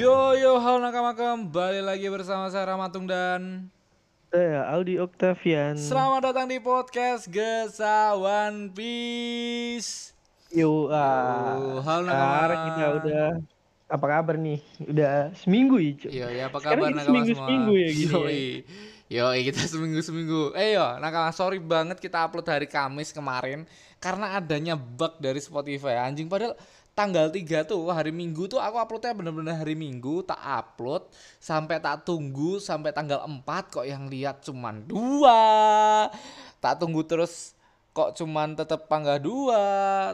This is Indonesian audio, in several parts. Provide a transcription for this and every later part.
Yo yo halo nakama kembali lagi bersama saya Ramatung dan Saya Aldi Octavian. selamat datang di podcast Gesa One Piece. Yo, ah, Yo, halo nakama. sekarang kita udah apa kabar nih? Udah seminggu ya, Cuk. Yo ya apa kabar nakama semua? seminggu-seminggu ya gini ya. Yoi. Yoi, kita seminggu seminggu. Eh yo nakama sorry banget kita upload hari Kamis kemarin karena adanya bug dari Spotify. Anjing padahal tanggal 3 tuh hari Minggu tuh aku uploadnya bener-bener hari Minggu tak upload sampai tak tunggu sampai tanggal 4 kok yang lihat cuman dua. Tak tunggu terus kok cuman tetap tanggal dua.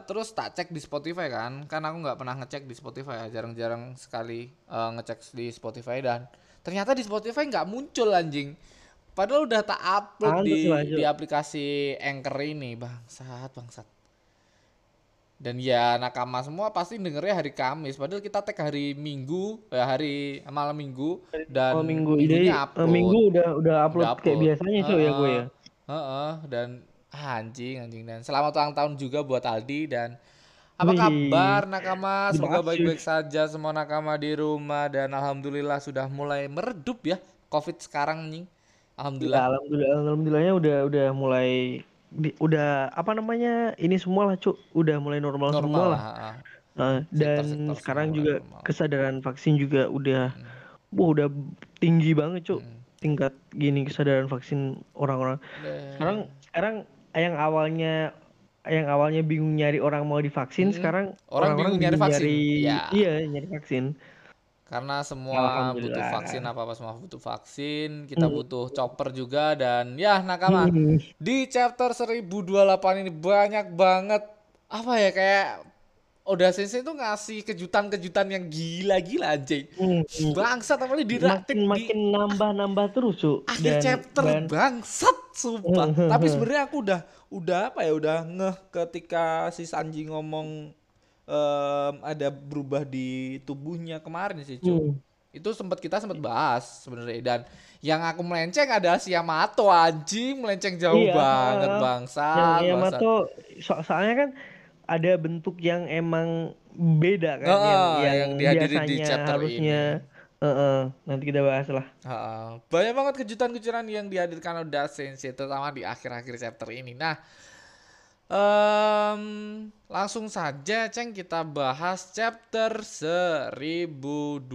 Terus tak cek di Spotify kan kan aku nggak pernah ngecek di Spotify ya jarang-jarang sekali eh, ngecek di Spotify dan ternyata di Spotify nggak muncul anjing. Padahal udah tak upload Pantes di di aplikasi Anchor ini bangsat bangsat dan ya nakama semua pasti dengernya hari Kamis padahal kita tag hari Minggu ya hari malam Minggu dan Oh, minggu ini eh, upload. minggu udah udah upload, Udah kayak upload. biasanya, Cuk, ya gue ya. Heeh, dan ah, anjing anjing dan selamat ulang tahun juga buat Aldi dan apa Wih. kabar nakama? Semoga baik-baik saja semua nakama di rumah dan alhamdulillah sudah mulai meredup ya Covid sekarang nih. Ya, Alhamdulillah. alhamdulillah alhamdulillahnya udah udah mulai di- udah apa namanya? Ini semua lah, Cuk. Udah mulai normal, semua Normal lah. lah. Nah, dan Sektor-sektor sekarang semua juga normal. kesadaran vaksin juga udah wah udah tinggi banget, Cuk. Hmm. Tingkat gini kesadaran vaksin orang-orang. Dan- Sekarang sekarang yang awalnya yang awalnya bingung nyari orang mau divaksin, Mm-mm. sekarang Orang orang-orang bingung nyari vaksin. nyari- Iya. iya, nyari vaksin. Karena semua butuh vaksin apa-apa semua butuh vaksin, kita butuh chopper juga dan ya nakama. Hmm. Di chapter 1028 ini banyak banget apa ya kayak Oda Sensei tuh ngasih kejutan-kejutan yang gila-gila anjing. Hmm, hmm. Bangsat apalagi di makin di makin nambah-nambah terus, Cuk. akhir Dan- chapter dan- bangsat sumpah. Hmm, Tapi hmm, sebenarnya aku udah udah apa ya udah ngeh ketika si Sanji ngomong em, ada berubah di tubuhnya kemarin sih, Cuk. Hmm. Itu sempat kita sempat bahas sebenarnya dan yang aku melenceng ada si Yamato anjing melenceng jauh Iya, banget yang bangsat. yang. Yamato so- soalnya kan ada bentuk yang emang beda kan Heeh, yang, yang, yang dihadiri di chapter harusnya Heeh, nanti kita bahas lah. Heeh. banyak banget kejutan-kejutan yang dihadirkan Oda Sensei terutama di akhir-akhir chapter ini. Nah, em, langsung saja Ceng kita bahas chapter 1028.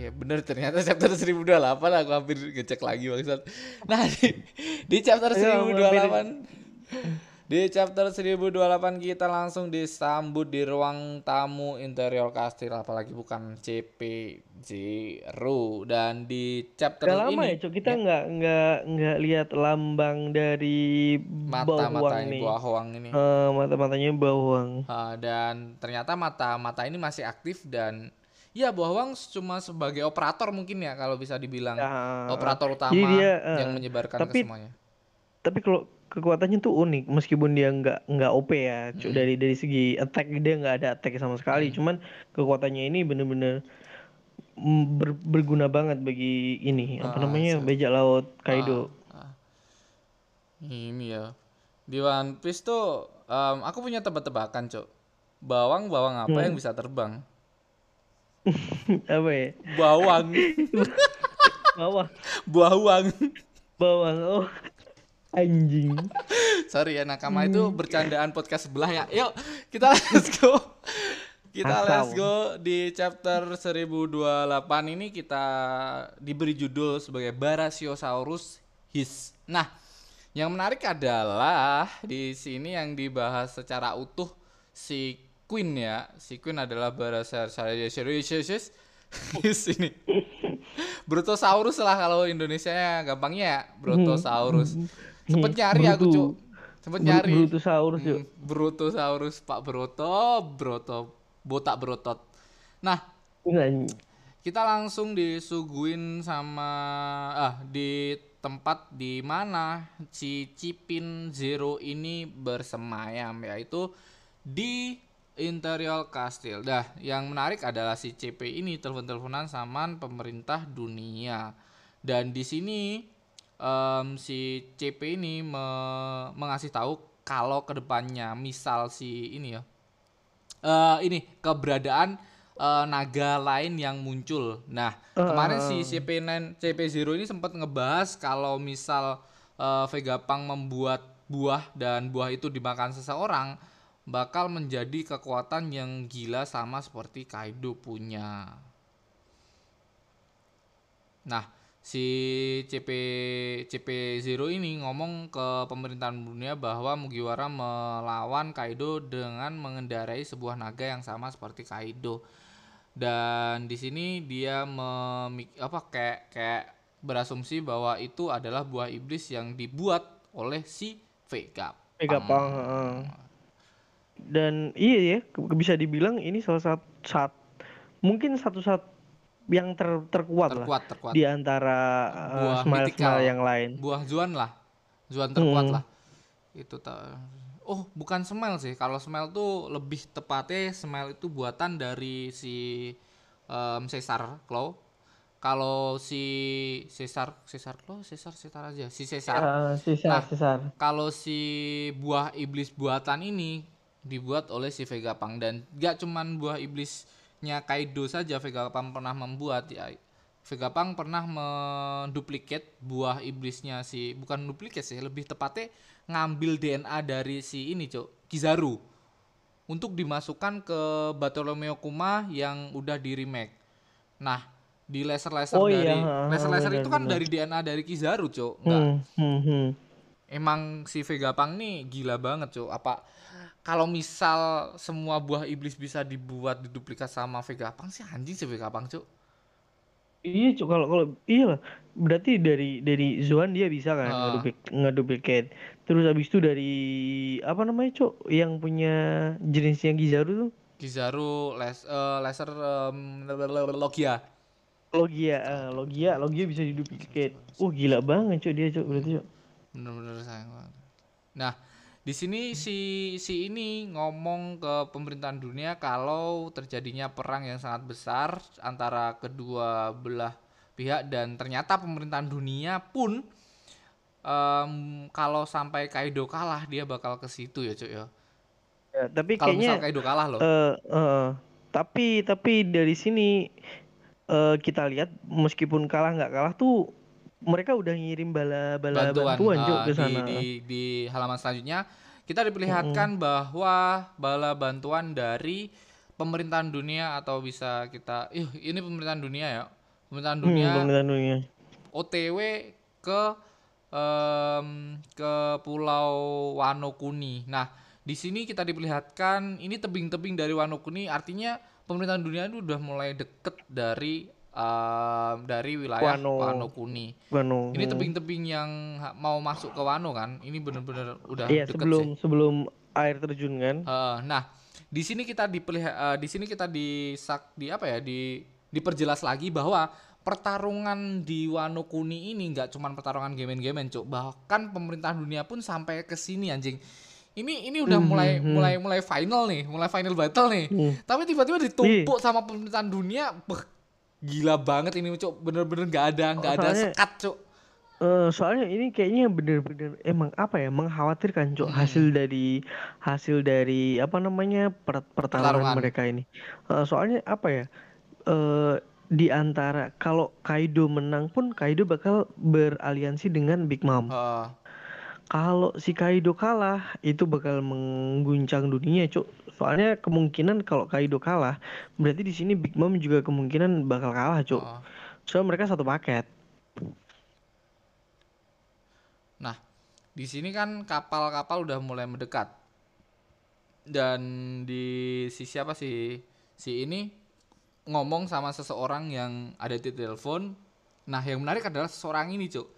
Ya bener ternyata chapter 1028 aku hampir ngecek lagi maksud. Nah di, di chapter Ayo, 1028 di chapter 1028 kita langsung disambut di ruang tamu interior kastil apalagi bukan CP Zero dan di chapter Udah lama ini ya, Cuk. Kita nggak nggak nggak lihat lambang dari mata-mata bawang ini hoang ini. Eh, mata-matanya bawang. Ah, dan ternyata mata-mata ini masih aktif dan ya Bawang cuma sebagai operator mungkin ya kalau bisa dibilang Ya, operator utama dia, eh, yang menyebarkan tapi- ke semuanya. Tapi kalau kekuatannya tuh unik meskipun dia nggak nggak OP ya cu- dari dari segi attack dia nggak ada attack sama sekali cuman kekuatannya ini bener-bener ber- berguna banget bagi ini apa Ah, namanya so- bajak laut Kaido Ah. Ini ya. Di One Piece tuh em, aku punya tebak-tebakan, Cok. Bawang-bawang apa Hmm. yang bisa terbang? apa ya Bawang. bawah Bawang. bawang oh anjing Sorry ya nakama itu bercandaan podcast sebelah ya. Yuk, kita let's go. Kita Asal. let's go di chapter 1028 ini kita diberi judul sebagai Barasiosaurus His. Nah, yang menarik adalah di sini yang dibahas secara utuh si Queen ya. Si Queen adalah Barasiosaurus His ini. Brutosaurus lah kalau Indonesia gampangnya ya, Brutosaurus. Sempet nyari aku, Brutu. Cuk. Sempet Bru- nyari. Brutosaurus yuk Hmm, Brutosaurus Pak Broto, Broto, botak berotot. Nah, kita langsung disuguhin sama ah di tempat di mana si Cipin Zero ini bersemayam yaitu di interior kastil. Dah, yang menarik adalah si CP ini telepon-teleponan sama pemerintah dunia. Dan di sini em, si CP ini me- mengasih tahu kalau ke depannya misal si ini ya eh ini keberadaan eh, naga lain yang muncul. Nah, kemarin si CP9 CP0 ini sempat ngebahas kalau misal eh, Vegapunk membuat buah dan buah itu dimakan seseorang bakal menjadi kekuatan yang gila sama seperti Kaido punya. Nah, si CP CP0 ini ngomong ke pemerintahan dunia bahwa Mugiwara melawan Kaido dengan mengendarai sebuah naga yang sama seperti Kaido. Dan di sini dia memik apa kayak kayak berasumsi bahwa itu adalah buah iblis yang dibuat oleh si Vega. Vegapunk, heeh. Dan iya ya, bisa dibilang ini salah satu saat mungkin satu saat yang ter, terkuat, lah Terkuat, terkuat. di antara Buah smile mythical. smile yang lain. Buah Zuan lah. Zuan terkuat Hmm. lah. Itu ta- Oh, bukan Smile sih. Kalau Smile tuh lebih tepatnya Smile itu buatan dari si em, Caesar Claw. Kalau si Caesar Caesar Claw, Caesar Caesar aja. Si Caesar. Ah, sisa Nah. Kalau si buah iblis buatan ini dibuat oleh si Vegapunk dan gak cuman buah iblisnya Kaido saja Vegapunk pernah membuat ya. Vegapunk pernah menduplikat buah iblisnya si bukan duplikat sih, lebih tepatnya ngambil DNA dari si ini, Cok, Kizaru untuk dimasukkan ke Bartolomeo Kuma yang udah di remake. Nah, di laser-laser Oh iya, dari ha, laser-laser itu kan dari DNA dari Kizaru, Cok. Nggak Hmm, hmm, hmm. emang si Vegapunk nih gila banget cuy apa kalau misal semua buah iblis bisa dibuat diduplikat sama Vegapunk sih anjing si Vegapunk cuy Iya, Cuk, kalau kalau iya lah. Berarti dari dari Zoan dia bisa kan Ah. ngeduplik- ngeduplicate. Terus habis itu dari apa namanya, Cuk, yang punya jenisnya Gizaru tuh? Kizaru les, eh, laser em, Logia Logia, ah, Logia, Logia bisa diduplicate. Oh, gila banget, Cuk, dia, Cuk, berarti, Cuk. bener-bener sayang banget nah di sini si si ini ngomong ke pemerintahan dunia kalau terjadinya perang yang sangat besar antara kedua belah pihak dan ternyata pemerintahan dunia pun em, kalau sampai Kaido kalah dia bakal ke situ ya cuy ya? Ya, tapi kalau misal kayaknya Kaido kalah loh. eh eh, tapi tapi dari sini eh kita lihat meskipun kalah nggak kalah tuh mereka udah ngirim bala bala bantuan, bantuan, eh, ke di, sana. di di halaman selanjutnya kita diperlihatkan bahwa bala bantuan dari pemerintahan dunia atau bisa kita ih ini pemerintahan dunia ya pemerintahan Hmm, dunia pemerintahan dunia. OTW ke em, ke Pulau Wano Kuni. Nah, di sini kita diperlihatkan ini tebing-tebing dari Wano Kuni artinya pemerintahan dunia itu udah mulai deket dari em, dari wilayah Wano. Wano Kuni. Wano. Ini tebing-tebing yang mau masuk ke Wano kan? Ini bener-bener udah Iya, deket sebelum sih. sebelum air terjun kan. Eh, nah, di sini kita dipelih eh, di sini kita disak di apa ya? di diperjelas lagi bahwa pertarungan di Wano Kuni ini nggak cuman pertarungan game-game cuk bahkan pemerintahan dunia pun sampai ke sini anjing ini ini udah mulai mulai mulai final nih mulai final battle nih tapi tiba-tiba ditumpuk sama pemerintahan dunia beh, gila banget ini cuk bener-bener nggak ada nggak ada Soalnya- sekat cuk Eh, soalnya ini kayaknya bener-bener emang apa ya mengkhawatirkan cok hasil dari hasil dari apa namanya per- pertarungan mereka ini. Eh, soalnya apa ya eh di antara kalau Kaido menang pun Kaido bakal beraliansi dengan Big Mom. Eh, Kalau si Kaido kalah itu bakal mengguncang dunia cok. Soalnya kemungkinan kalau Kaido kalah berarti di sini Big Mom juga kemungkinan bakal kalah cok. eh. Soalnya mereka satu paket. Nah, di sini kan kapal-kapal udah mulai mendekat. Dan di sisi apa sih? Si ini ngomong sama seseorang yang ada di telepon. Nah, yang menarik adalah seseorang ini, Cuk.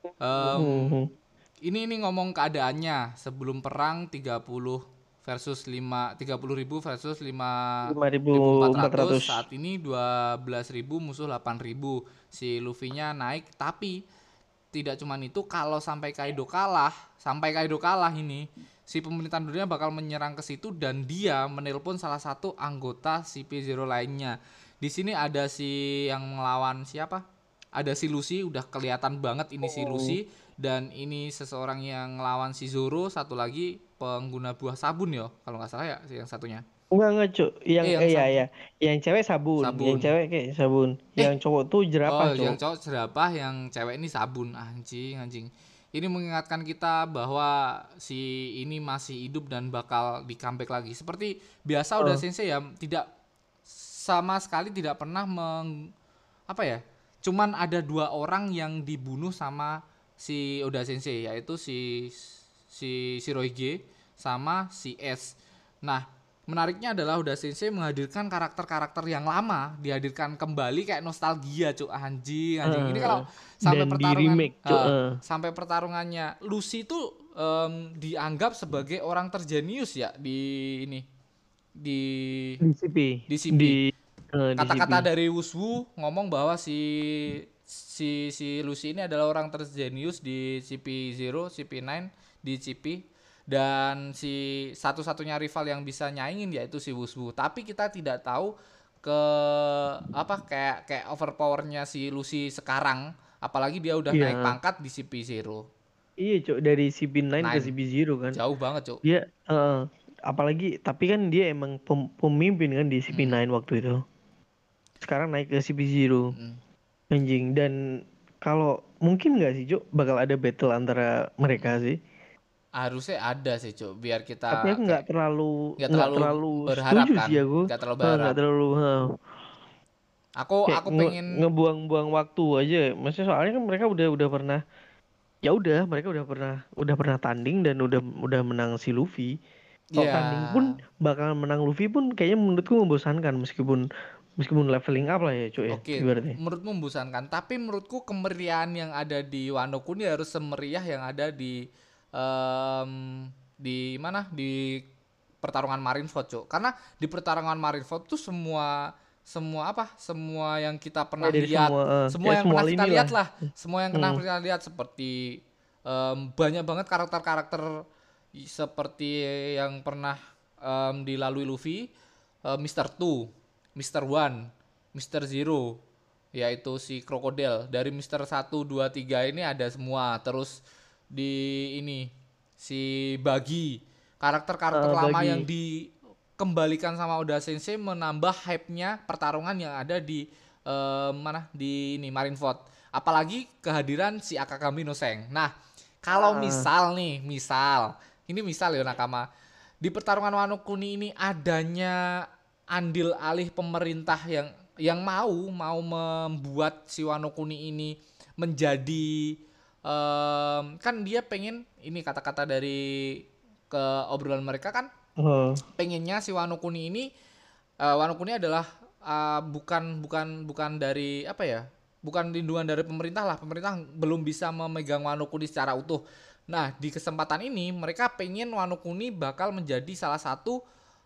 Mhm. ini ini ngomong keadaannya sebelum perang 30 versus 5 30.000 versus 5 5.400. saat ini 12.000 musuh 8.000 si Luffy-nya naik tapi tidak cuman itu kalau sampai Kaido kalah sampai Kaido kalah ini si pemerintahan dunia bakal menyerang ke situ dan dia menelpon salah satu anggota CP0 lainnya. Di sini ada si yang melawan siapa? Ada si Lucy udah kelihatan banget ini si Oh. Lucy. Dan ini seseorang yang ngelawan si Zoro satu lagi pengguna buah sabun ya kalau nggak salah ya yang satunya. Enggak enggak cuk, yang Eh, yang eh, ya ya, yang cewek sabun, Sabun. yang cewek kayak sabun, yang cowok tuh jerapah oh cuk. yang cowok jerapah yang cewek ini sabun. Anjing anjing. Ini mengingatkan kita bahwa si ini masih hidup dan bakal di comeback lagi. Seperti biasa udah Oh. sensei ya tidak sama sekali tidak pernah meng apa ya cuman ada dua orang yang dibunuh sama si Oda Sensei yaitu si si Shirohige sama si S. Nah, menariknya adalah Oda Sensei menghadirkan karakter-karakter yang lama dihadirkan kembali kayak nostalgia cuk anjing anjing. Ini kalau sampai pertarungan remake, eh, eh. sampai pertarungannya Lucy itu em, dianggap sebagai orang terjenius ya di ini di Di CP. Di CP. Di, eh, di kata-kata dari Wuswu ngomong bahwa si si si Lucy ini adalah orang terjenius di CP0, CP9, di CP dan si satu-satunya rival yang bisa nyaingin yaitu si Wuswu. Tapi kita tidak tahu ke apa kayak kayak overpowernya si Lucy sekarang apalagi dia udah Iya. naik pangkat di CP0. Iya cuk, dari CP9 ke Nine. CP0 kan. Jauh banget, Cuk. Dia eh, apalagi tapi kan dia emang pem- pemimpin kan di CP9 Hmm. waktu itu. Sekarang naik ke CP0. Mm. Anjing dan kalau mungkin nggak sih Cuk bakal ada battle antara mereka sih. Harusnya ada sih, Cuk, biar kita Tapi aku nggak terlalu nggak nggak terlalu terlalu berharap kan. sih aku. Nggak terlalu nggak berharap. terlalu eh. aku Kayak aku nge- pengen ngebuang-buang waktu aja. Maksudnya soalnya kan mereka udah udah pernah ya udah mereka udah pernah udah pernah tanding dan udah udah menang si Luffy. Kalau Ya. tanding pun bakal menang Luffy pun kayaknya menurutku membosankan meskipun meskipun leveling up lah ya cuy ya Oke, ibaratnya. menurutmu membosankan, tapi menurutku kemeriahan yang ada di Wano Kuni harus semeriah yang ada di em, di mana? Di pertarungan Marineford, Cuk. Karena di pertarungan Marineford tuh semua semua apa? Semua yang kita pernah dari lihat, semua, eh, semua ya yang semua pernah kita lihat lah. lah, semua yang pernah Hmm. kita lihat seperti em, banyak banget karakter-karakter seperti yang pernah em, dilalui Luffy, eh, Mr. Two, Mr. One, Mr. Zero, yaitu si krokodil. Dari Mr. 1, 2, 3 ini ada semua. Terus di ini si Bagi, karakter-karakter Ah, lama Bagi. yang dikembalikan sama Oda Sensei menambah hype-nya pertarungan yang ada di eh, mana di ini Marineford. Apalagi kehadiran si Akakami no Seng. Nah, kalau Ah. misal nih, misal ini misal ya Nakama di pertarungan Wano Kuni ini adanya andil alih pemerintah yang yang mau mau membuat si Wano Kuni ini menjadi em, kan dia pengen ini kata-kata dari ke obrolan mereka kan Heeh. pengennya si Wano Kuni ini eh, Wano Kuni adalah eh, bukan bukan bukan dari apa ya bukan lindungan dari pemerintah lah. Pemerintah belum bisa memegang Wano Kuni secara utuh. Nah di kesempatan ini mereka pengen Wano Kuni bakal menjadi salah satu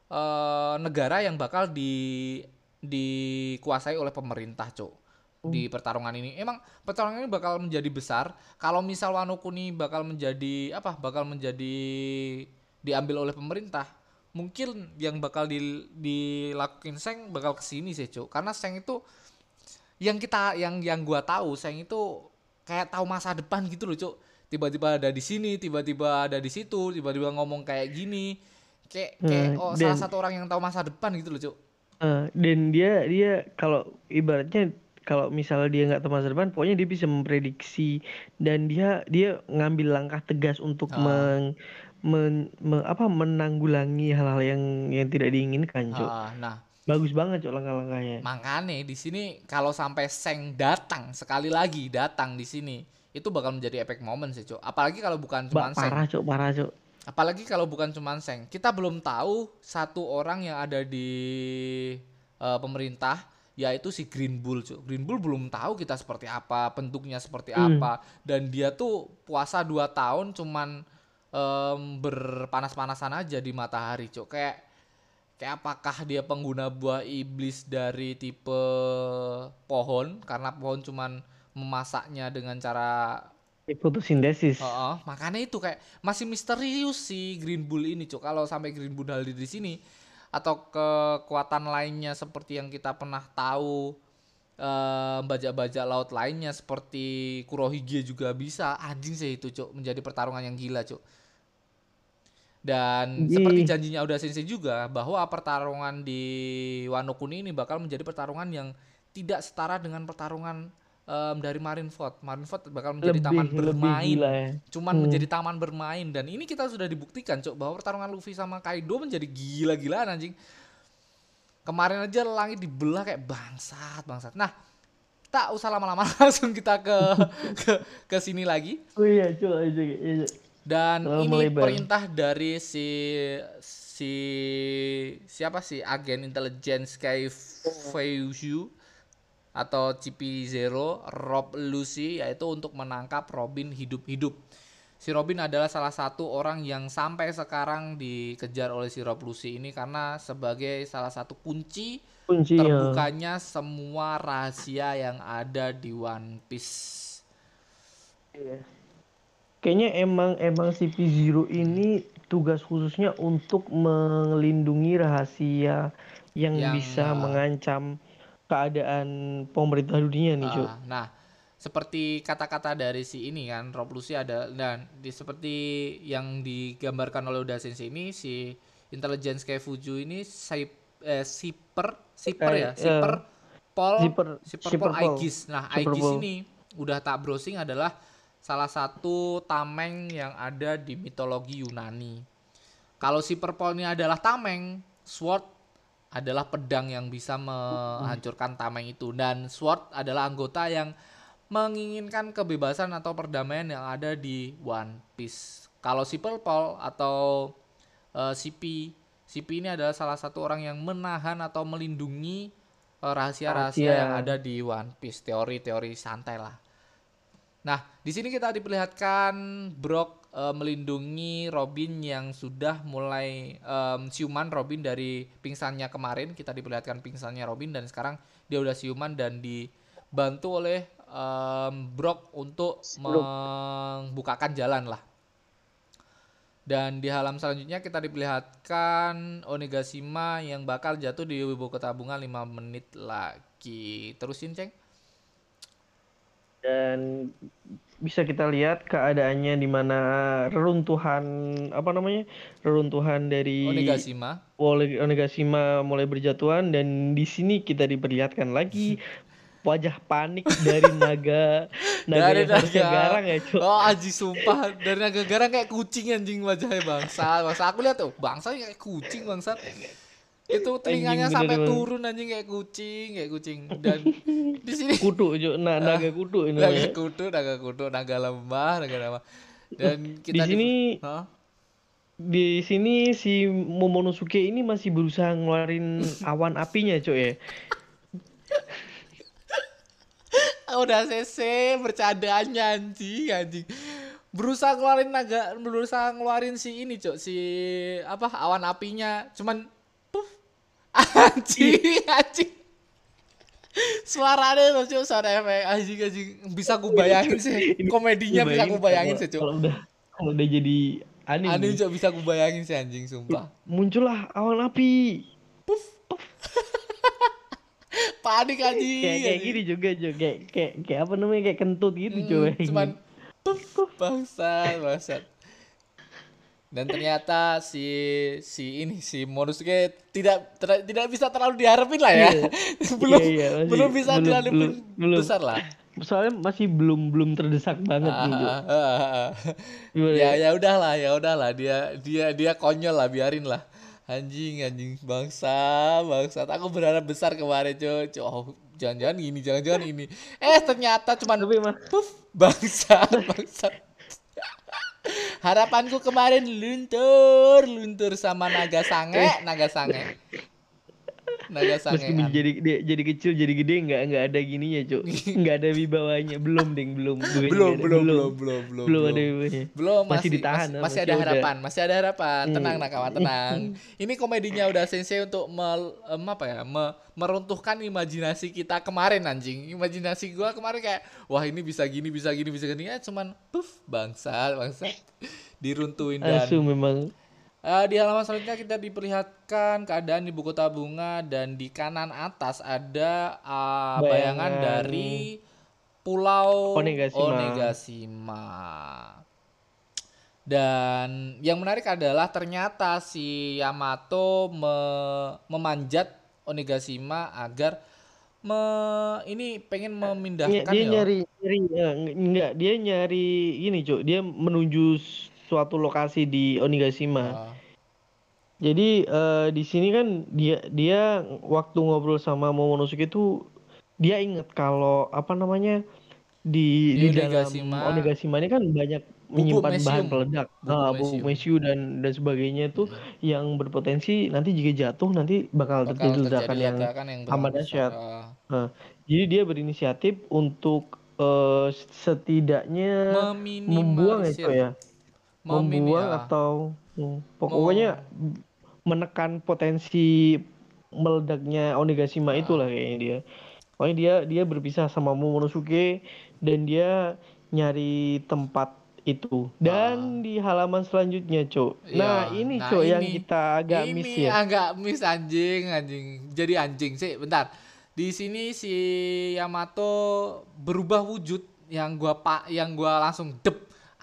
eh, negara yang bakal di dikuasai oleh pemerintah cok di pertarungan ini. Emang pertarungan ini bakal menjadi besar? Kalau misal Wano Kuni bakal menjadi apa bakal menjadi diambil oleh pemerintah mungkin yang bakal di, dilakuin Seng bakal ke sini sih cuk. Karena Seng itu yang kita yang yang gua tahu Seng itu kayak tahu masa depan gitu loh cuk. Tiba-tiba ada di sini tiba-tiba ada di situ tiba-tiba ngomong kayak gini. Kayak kayak Hmm, oh salah satu orang yang tahu masa depan gitu loh cuk. Eh, dan dia dia kalau ibaratnya kalau misalnya dia nggak masa depan, pokoknya dia bisa memprediksi dan dia dia ngambil langkah tegas untuk Ah. meng, men- me- apa menanggulangi hal-hal yang yang tidak diinginkan, Cuk. Ah, nah Bagus banget, Cuk, langkah-langkahnya. makanya di sini kalau sampai Seng datang sekali lagi datang di sini itu bakal menjadi epic moment sih cuk apalagi kalau bukan cuma Seng parah, Cuk, parah, Cuk. Apalagi kalau bukan cuma Seng. Kita belum tahu satu orang yang ada di eh, pemerintah yaitu si Green Bull, Cuk. Green Bull belum tahu kita seperti apa, bentuknya seperti Hmm. apa dan dia tuh puasa 2 tahun cuman em, berpanas-panasan aja di matahari, Cuk. Kayak kayak apakah dia pengguna buah iblis dari tipe pohon karena pohon cuman memasaknya dengan cara Fotosintesis. Heeh, makanya itu kayak masih misterius si Green Bull ini, Cuk. Kalau sampai Green Bull hadir di sini atau kekuatan lainnya seperti yang kita pernah tahu eh, bajak-bajak laut lainnya seperti Kurohige juga bisa. Anjing sih itu cuk. Menjadi pertarungan yang gila cuk. Dan seperti janjinya Oda Sensei juga bahwa pertarungan di Wano Kuni ini bakal menjadi pertarungan yang tidak setara dengan pertarungan em, dari Marineford. Marineford bakal menjadi lebih taman bermain gila ya cuman Hmm. menjadi taman bermain dan ini kita sudah dibuktikan cok bahwa pertarungan Luffy sama Kaido menjadi gila-gilaan anjing kemarin aja langit dibelah kayak bangsat bangsat nah tak usah lama-lama langsung kita ke ke ke sini lagi oh iya coba aja iya. dan Terlalu ini melebar. perintah dari si si siapa sih agen intelijen Sky Feiyu atau CP0 Rob Lucy yaitu untuk menangkap Robin hidup-hidup. Si Robin adalah salah satu orang yang sampai sekarang dikejar oleh si Rob Lucy ini karena sebagai salah satu kunci kunci ya. terbukanya semua rahasia yang ada di One Piece. Iya. Kayaknya emang emang si P0 ini tugas khususnya untuk melindungi rahasia yang, Yang, bisa uh, mengancam keadaan pemerintah dunia nih, Cuk. Ah, nah, seperti kata-kata dari si ini kan, Rob Lucy ada dan di seperti yang digambarkan oleh Oda Sensei ini si Intelligence kayak Fuju ini sip, eh, siper siper ya, Kayak, siper Pol Zipper siper Zipper Pol. Aegis. Nah, Aegis ini udah tak browsing adalah salah satu tameng yang ada di mitologi Yunani. Kalau si Purple ini adalah tameng, Sword adalah pedang yang bisa menghancurkan tameng itu dan Sword adalah anggota yang menginginkan kebebasan atau perdamaian yang ada di One Piece. Kalau si Purple atau eh, CP, CP ini adalah salah satu orang yang menahan atau melindungi eh, rahasia-rahasia Rahasia. yang ada di One Piece, teori-teori santai lah. Nah, di sini kita diperlihatkan Brock eh, melindungi Robin yang sudah mulai em, siuman Robin dari pingsannya kemarin. Kita diperlihatkan pingsannya Robin dan sekarang dia udah siuman dan dibantu oleh em, Brock untuk membukakan jalan lah. Dan di halaman selanjutnya kita diperlihatkan Onigashima yang bakal jatuh di ibu kota bunga 5 menit lagi. Terusin, Ceng. Dan bisa kita lihat keadaannya di mana reruntuhan apa namanya? reruntuhan dari Onigashima. Onigashima mulai berjatuhan dan di sini kita diperlihatkan lagi wajah panik dari naga naga Dari yang harusnya naga. garang ya, Cuk. Oh aji sumpah dari naga garang kayak kucing anjing wajahnya bangsa. Bangsa aku lihat tuh bangsa kayak kucing bangsa. Itu telinganya Anjing, sampai bener, bener. turun anjing kayak kucing kayak kucing dan di sini Kutu, Cuk. Na- naga kutu ini naga kutu naga kutu naga lemah naga lemah dan Di kita sini Hah? di sini si Momonosuke ini masih berusaha ngeluarin awan apinya, Cuk ya. udah CC bercandanya anjing anjing berusaha ngeluarin naga berusaha ngeluarin si ini cok si apa awan apinya cuman anjing anjing. Suaranya loh cok suara efek. Anjing anjing. Bisa aku bayangin sih. Komedinya bisa aku bayangin sih cok Kalau udah kalau udah jadi anime, aneh nih, cok bisa aku bayangin sih anjing sumpah. Muncullah awan api. panik anjing. Kayak kayak anjing. gini juga, Cuk. Kayak kayak kayak apa namanya? Kayak kentut gitu, Mm, Cuk. cuman bangsat bangsat dan ternyata si si ini si Monosuke tidak ter- tidak bisa terlalu diharapin lah ya Iya. belum Iya, iya, masih- belum bisa belum- diharapin belum- belum. besar lah Soalnya masih belum belum terdesak banget nih, Cuk. Ah, ah, ah, ah. Ya ya? ya udahlah ya udahlah dia dia dia konyol lah biarin lah anjing anjing bangsa bangsa aku berharap besar kemarin cuy Cuy, oh, jangan-jangan ini jangan-jangan ini eh ternyata mah Puff, bangsa, bangsa. Harapanku kemarin luntur, luntur sama naga sange, naga sange. Naga sange. meskipun jadi dia, jadi kecil jadi gede nggak nggak ada gininya, Cuk. Nggak ada wibawanya. Belum, Ding, belum. Belum, ada, belum, belum, belum, belum, Belum ada wibawanya. Belum Masih masih ditahan, masih, ah, masih masih ada harapan, masih ada harapan. Tenang Nakama, tenang. Ini komedinya udah sensei untuk mel, em, apa ya? me- meruntuhkan imajinasi kita kemarin anjing. Imajinasi gua kemarin kayak wah ini bisa gini, bisa gini, bisa gini ya cuman puff bangsa, bangsa. Diruntuhin dan Asu memang Eh, di halaman selanjutnya kita diperlihatkan keadaan di buku tabungan dan di kanan atas ada uh, bayangan, Bayangan. dari Pulau Onegashima. Onegashima. Dan yang menarik adalah ternyata si Yamato me- memanjat Onegashima agar me ini pengen memindahkan dia ya. nyari nyari eh, enggak dia nyari ini cuk dia menuju suatu lokasi di Onigashima. Ah, jadi eh, di sini kan dia dia waktu ngobrol sama Momonosuke itu dia inget kalau apa namanya di Di di dalam Onigashima. Ini kan banyak menyimpan bahan mesium. peledak. Bubuk nah, mesiu dan dan sebagainya tuh yang berpotensi nanti jika jatuh nanti bakal, bakal terjadi ledakan yang yang amat dahsyat. Ah. Nah, jadi dia berinisiatif untuk eh, setidaknya membuang itu ya, Membuang ah. atau hmm, pokoknya menekan potensi meledaknya Onigashima Ah. itulah kayaknya dia. Pokoknya dia dia berpisah sama Momonosuke dan dia nyari tempat itu. Dan di halaman selanjutnya, Cuk. Nah, Ah. Iya, ini nah Cuk yang kita agak ini miss ya. agak miss anjing, anjing. Jadi anjing sih, bentar. Di sini si Yamato berubah wujud yang gua pak yang gua langsung dep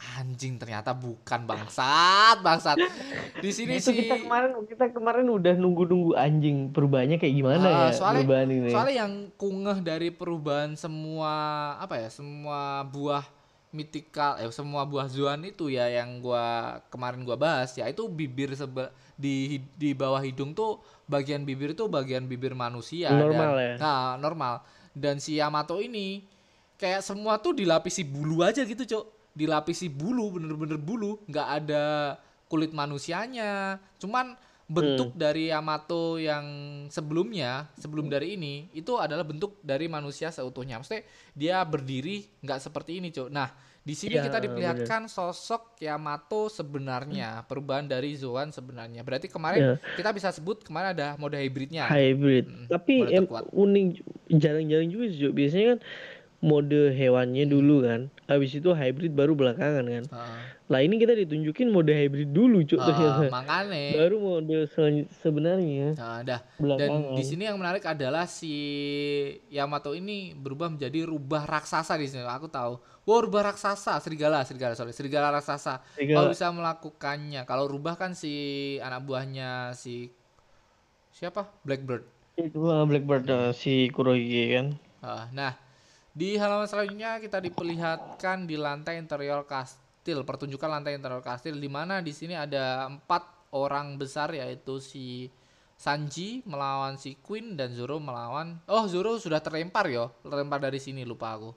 anjing ternyata bukan bangsat, bangsat. Di sini itu si kita kemarin kita kemarin udah nunggu-nunggu anjing perubahannya kayak gimana Ah, ya soalnya perubahan ini. soalnya yang kungeh dari perubahan semua apa ya semua buah mythical eh semua buah zuan itu ya yang gua kemarin gua bahas ya itu bibir sebe di di bawah hidung tuh bagian bibir tuh bagian bibir manusia Normal dan, ya? nah normal dan si Yamato ini kayak semua tuh dilapisi bulu aja gitu cok dilapisi bulu bener-bener bulu nggak ada kulit manusianya cuman bentuk dari Yamato yang sebelumnya sebelum dari ini itu adalah bentuk dari manusia seutuhnya maksudnya dia berdiri nggak seperti ini cok nah di sini Ya, kita diperlihatkan sosok Yamato sebenarnya perubahan dari Zoan sebenarnya berarti kemarin Ya. kita bisa sebut kemarin ada mode hybridnya hybrid. Mm, Tapi em, unik jarang-jarang juga. Cuk. Biasanya kan mode hewannya dulu kan. Habis itu hybrid baru belakangan kan. Heeh. Lah ini kita ditunjukin mode hybrid dulu, Cuk. Ah, ternyata. makanya Baru mode sebenarnya Nah, dah. belakangan. Dan di sini yang menarik adalah si Yamato ini berubah menjadi rubah raksasa di sini. Aku tahu. Wah, rubah raksasa, serigala, serigala, sorry, serigala raksasa. Serigala. Kalau bisa melakukannya. Kalau rubah kan si anak buahnya si siapa? Blackbird. Itu ah, Blackbird ah, si Kurohige kan. Ah, Nah, di halaman selanjutnya kita diperlihatkan di lantai interior kastil, pertunjukan lantai interior kastil di mana di sini ada empat orang besar yaitu si Sanji melawan si Queen dan Zoro melawan Oh, Zoro sudah terlempar yo, terlempar dari sini lupa aku.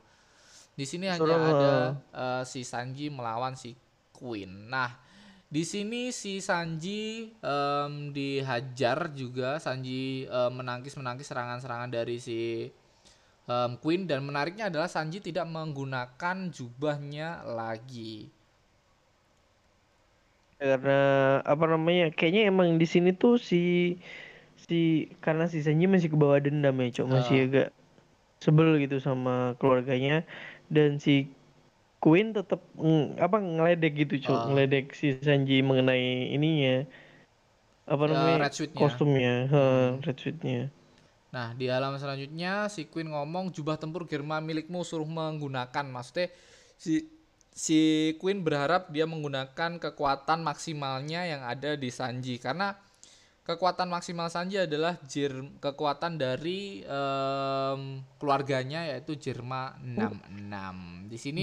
Di sini hanya Zoro, ada eh, si Sanji melawan si Queen. Nah, di sini si Sanji em, dihajar juga, Sanji em, menangkis-menangkis serangan-serangan dari si em, Queen dan menariknya adalah Sanji tidak menggunakan jubahnya lagi. karena apa namanya kayaknya emang di sini tuh si si karena si Sanji masih ke bawah dendam ya cok masih Ah. agak sebel gitu sama keluarganya dan si Queen tetap ng- apa ngeledek gitu cok Ah. ngeledek si Sanji mengenai ininya apa Ya, namanya red suit-nya. kostumnya ha, red suitnya Nah, di halaman selanjutnya si Queen ngomong jubah tempur Germa milikmu suruh menggunakan. Maksudnya si si Queen berharap dia menggunakan kekuatan maksimalnya yang ada di Sanji karena kekuatan maksimal Sanji adalah jir kekuatan dari em, keluarganya yaitu Jerma 66. Di sini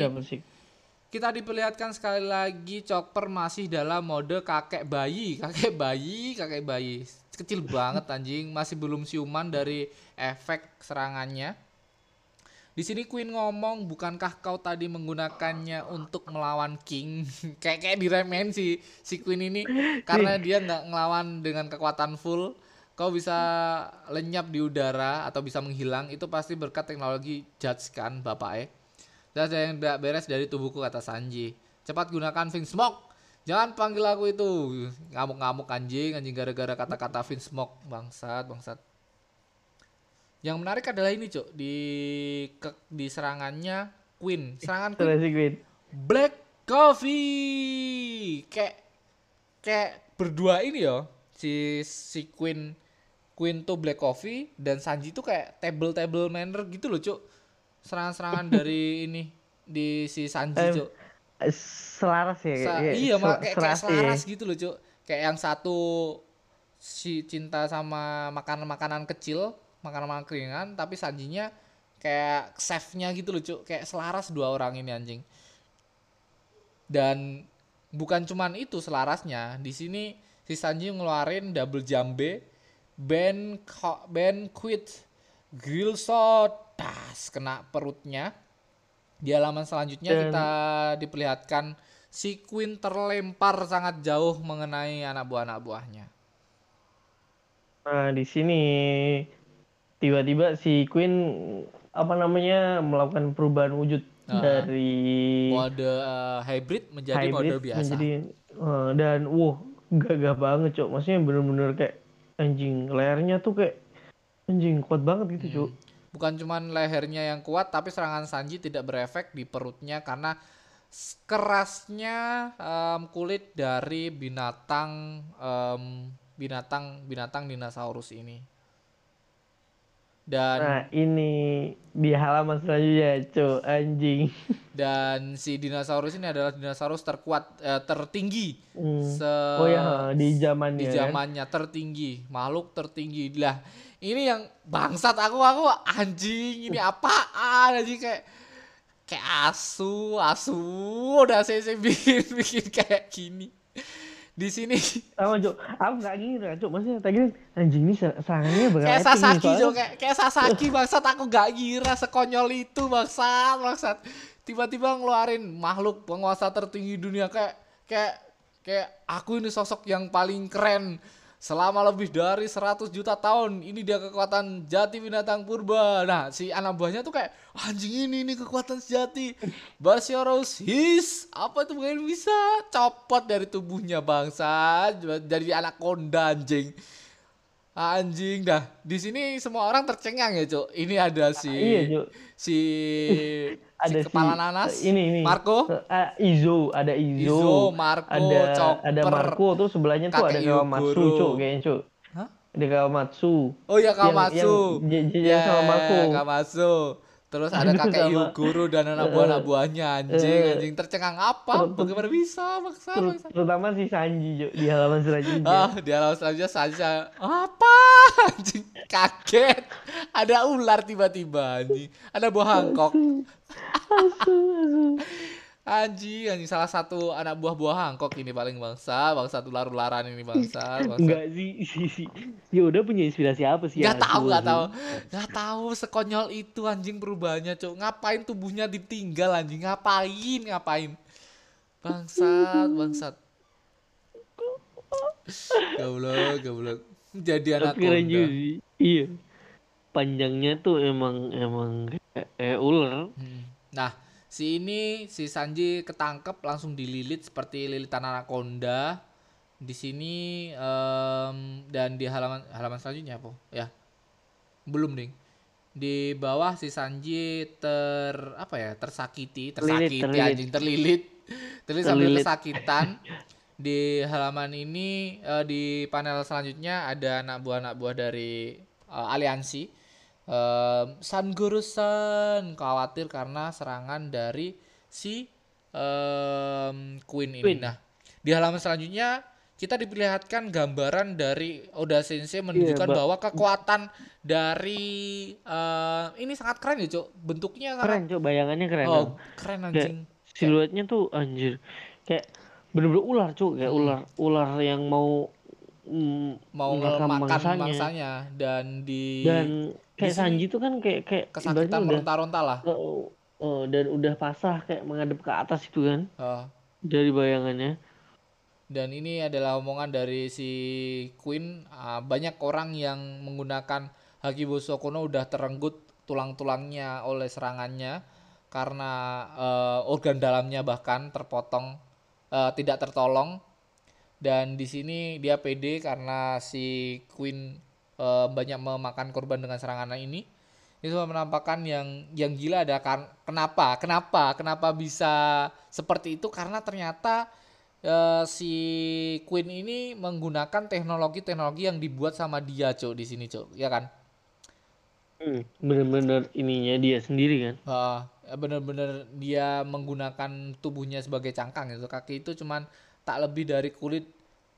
kita diperlihatkan sekali lagi Chopper masih dalam mode kakek bayi, kakek bayi, kakek bayi. Kecil banget anjing, masih belum siuman dari efek serangannya. Di sini Queen ngomong, bukankah kau tadi menggunakannya untuk melawan King? kayak kayak diremehin si si Queen ini karena dia nggak ngelawan dengan kekuatan full. Kau bisa lenyap di udara atau bisa menghilang itu pasti berkat teknologi Judge kan, bapak eh. Dan ada yang tidak beres dari tubuhku kata Sanji. Cepat gunakan Fin Smoke. Jangan panggil aku itu. Ngamuk-ngamuk anjing, anjing gara-gara kata-kata Fin Smoke. Bangsat, bangsat. Yang menarik adalah ini, Cuk. Di ke- di serangannya Queen. Serangan Queen Black Coffee. Kayak kayak berdua ini ya si si Queen Queen tuh Black Coffee dan Sanji tuh kayak table table manner gitu loh cuk serangan-serangan dari ini di si Sanji cuk Selaras ya. Sa- iya sel- mak kayak, kayak ya. selaras gitu loh cuk kayak yang satu si cinta sama makanan-makanan kecil makanan-makanan keringan tapi Sanjinya kayak chefnya gitu loh cuk kayak selaras dua orang ini anjing dan bukan cuman itu selarasnya di sini si Sanji ngeluarin double jambe Ben Ben quit grill shot das kena perutnya. Di halaman selanjutnya Dan- kita diperlihatkan si Queen terlempar sangat jauh mengenai anak buah anak buahnya. Nah, di sini tiba-tiba si Queen apa namanya melakukan perubahan wujud Ah. dari mode eh, hybrid menjadi mode hybrid biasa. menjadi eh, dan wah gagah banget cok. Maksudnya bener-bener kayak anjing lehernya tuh kayak anjing kuat banget gitu cok Bukan cuman lehernya yang kuat, tapi serangan Sanji tidak berefek di perutnya karena kerasnya em, kulit dari binatang em, binatang binatang dinosaurus ini. Dan nah ini di halaman selanjutnya cok anjing dan si dinosaurus ini adalah dinosaurus terkuat eh, tertinggi Hmm. se- oh ya di zamannya di kan? zamannya tertinggi makhluk tertinggi lah ini yang bangsat aku aku anjing ini apaan anjing kayak kayak asu asu udah saya, saya bikin bikin kayak gini. Di sini. Sama aku nggak ngira cok maksudnya tadi anjing ini ser- serangannya kayak berapa Sasaki Jo kayak kayak Sasaki bangsat. Aku gak kira sekonyol itu bangsat bangsat. Tiba-tiba ngeluarin makhluk penguasa tertinggi dunia kayak kayak kayak aku ini sosok yang paling keren selama lebih dari 100 juta tahun ini dia kekuatan jati binatang purba. Nah si anak buahnya tuh kayak anjing ini ini kekuatan sejati Basyoros his apa itu mungkin bisa copot dari tubuhnya bangsa jadi anak konda anjing Anjing dah. Di sini semua orang tercengang ya, Cuk. Ini ada si iya cok si ada si si kepala nanas. ini ini Marco. Ah, Izo ada Izo, Izo, Marco, ada Chopper, ada Marco tuh sebelahnya tuh ada Kawamatsu cuk kayaknya cuk Hah? ada Kawamatsu Oh iya Kamatsu. yang j- j- sama Marco. Kamatsu. Terus ada kakek sama. Yuguru dan anak buah anak buahnya anjing, eh, anjing tercengang apa? Bagaimana bisa, maksa, Ter- maksa. terutama si Sanji di halaman selanjutnya Ah, di alam selanjutnya saja apa anjing kaget. Ada ular tiba-tiba anjing. Ada buah Hancock. Anjing, anjing salah satu anak buah buah Hancock ini paling bangsa, bangsa ular-ularan ini bangsa, bangsa. enggak sih si si ya udah punya inspirasi apa sih Gak tahu, gak tahu, gak tahu sekonyol itu anjing perubahannya, cok. Ngapain tubuhnya ditinggal anjing? Ngapain, ngapain? Bangsat, bangsat. Goblok, goblok. Jadi anak sih. iya panjangnya tuh emang emang kayak, kayak ular Hmm. Nah, si ini si Sanji ketangkep langsung dililit seperti lilitan anaconda. Di sini em, dan di halaman halaman selanjutnya apa? Ya. Belum, Ding. Di bawah si Sanji ter apa ya? tersakiti, tersakiti terlilit. anjing terlilit. Terlilit sambil kesakitan. Di halaman ini eh, di panel selanjutnya ada anak buah anak buah dari eh, aliansi Em, San Guru-san khawatir karena serangan dari si em, Queen ini. Queen. Nah, di halaman selanjutnya kita diperlihatkan gambaran dari Oda Sensei menunjukkan Ba- bahwa kekuatan dari eh, ini sangat keren ya, Cuk. Bentuknya keren sangat cok bayangannya keren oh, keren kayak anjing. siluetnya tuh anjir kayak bener-bener ular cok kayak Hmm. ular ular yang mau mm, Mau makan mangsanya. mangsanya dan di dan kayak Sanji tuh kan kayak kayak kesakitan meronta-ronta lah. oh, oh, dan udah pasrah kayak menghadap ke atas itu kan Oh. dari bayangannya Dan ini adalah omongan dari si Queen. Ah, banyak orang yang menggunakan Haki Bosokono udah terenggut tulang-tulangnya oleh serangannya karena eh, organ dalamnya bahkan terpotong eh, tidak tertolong. Dan di sini dia pede karena si Queen eh, banyak memakan korban dengan serangan ini. Itu menampakkan yang yang gila ada kan kenapa? Kenapa? Kenapa bisa seperti itu? Karena ternyata eh, si Queen ini menggunakan teknologi-teknologi yang dibuat sama dia, Cuk, di sini, Cuk. Ya kan? Hmm, bener-bener ininya dia sendiri kan. Heeh, bener-bener dia menggunakan tubuhnya sebagai cangkang itu. Kaki itu cuman tak lebih dari kulit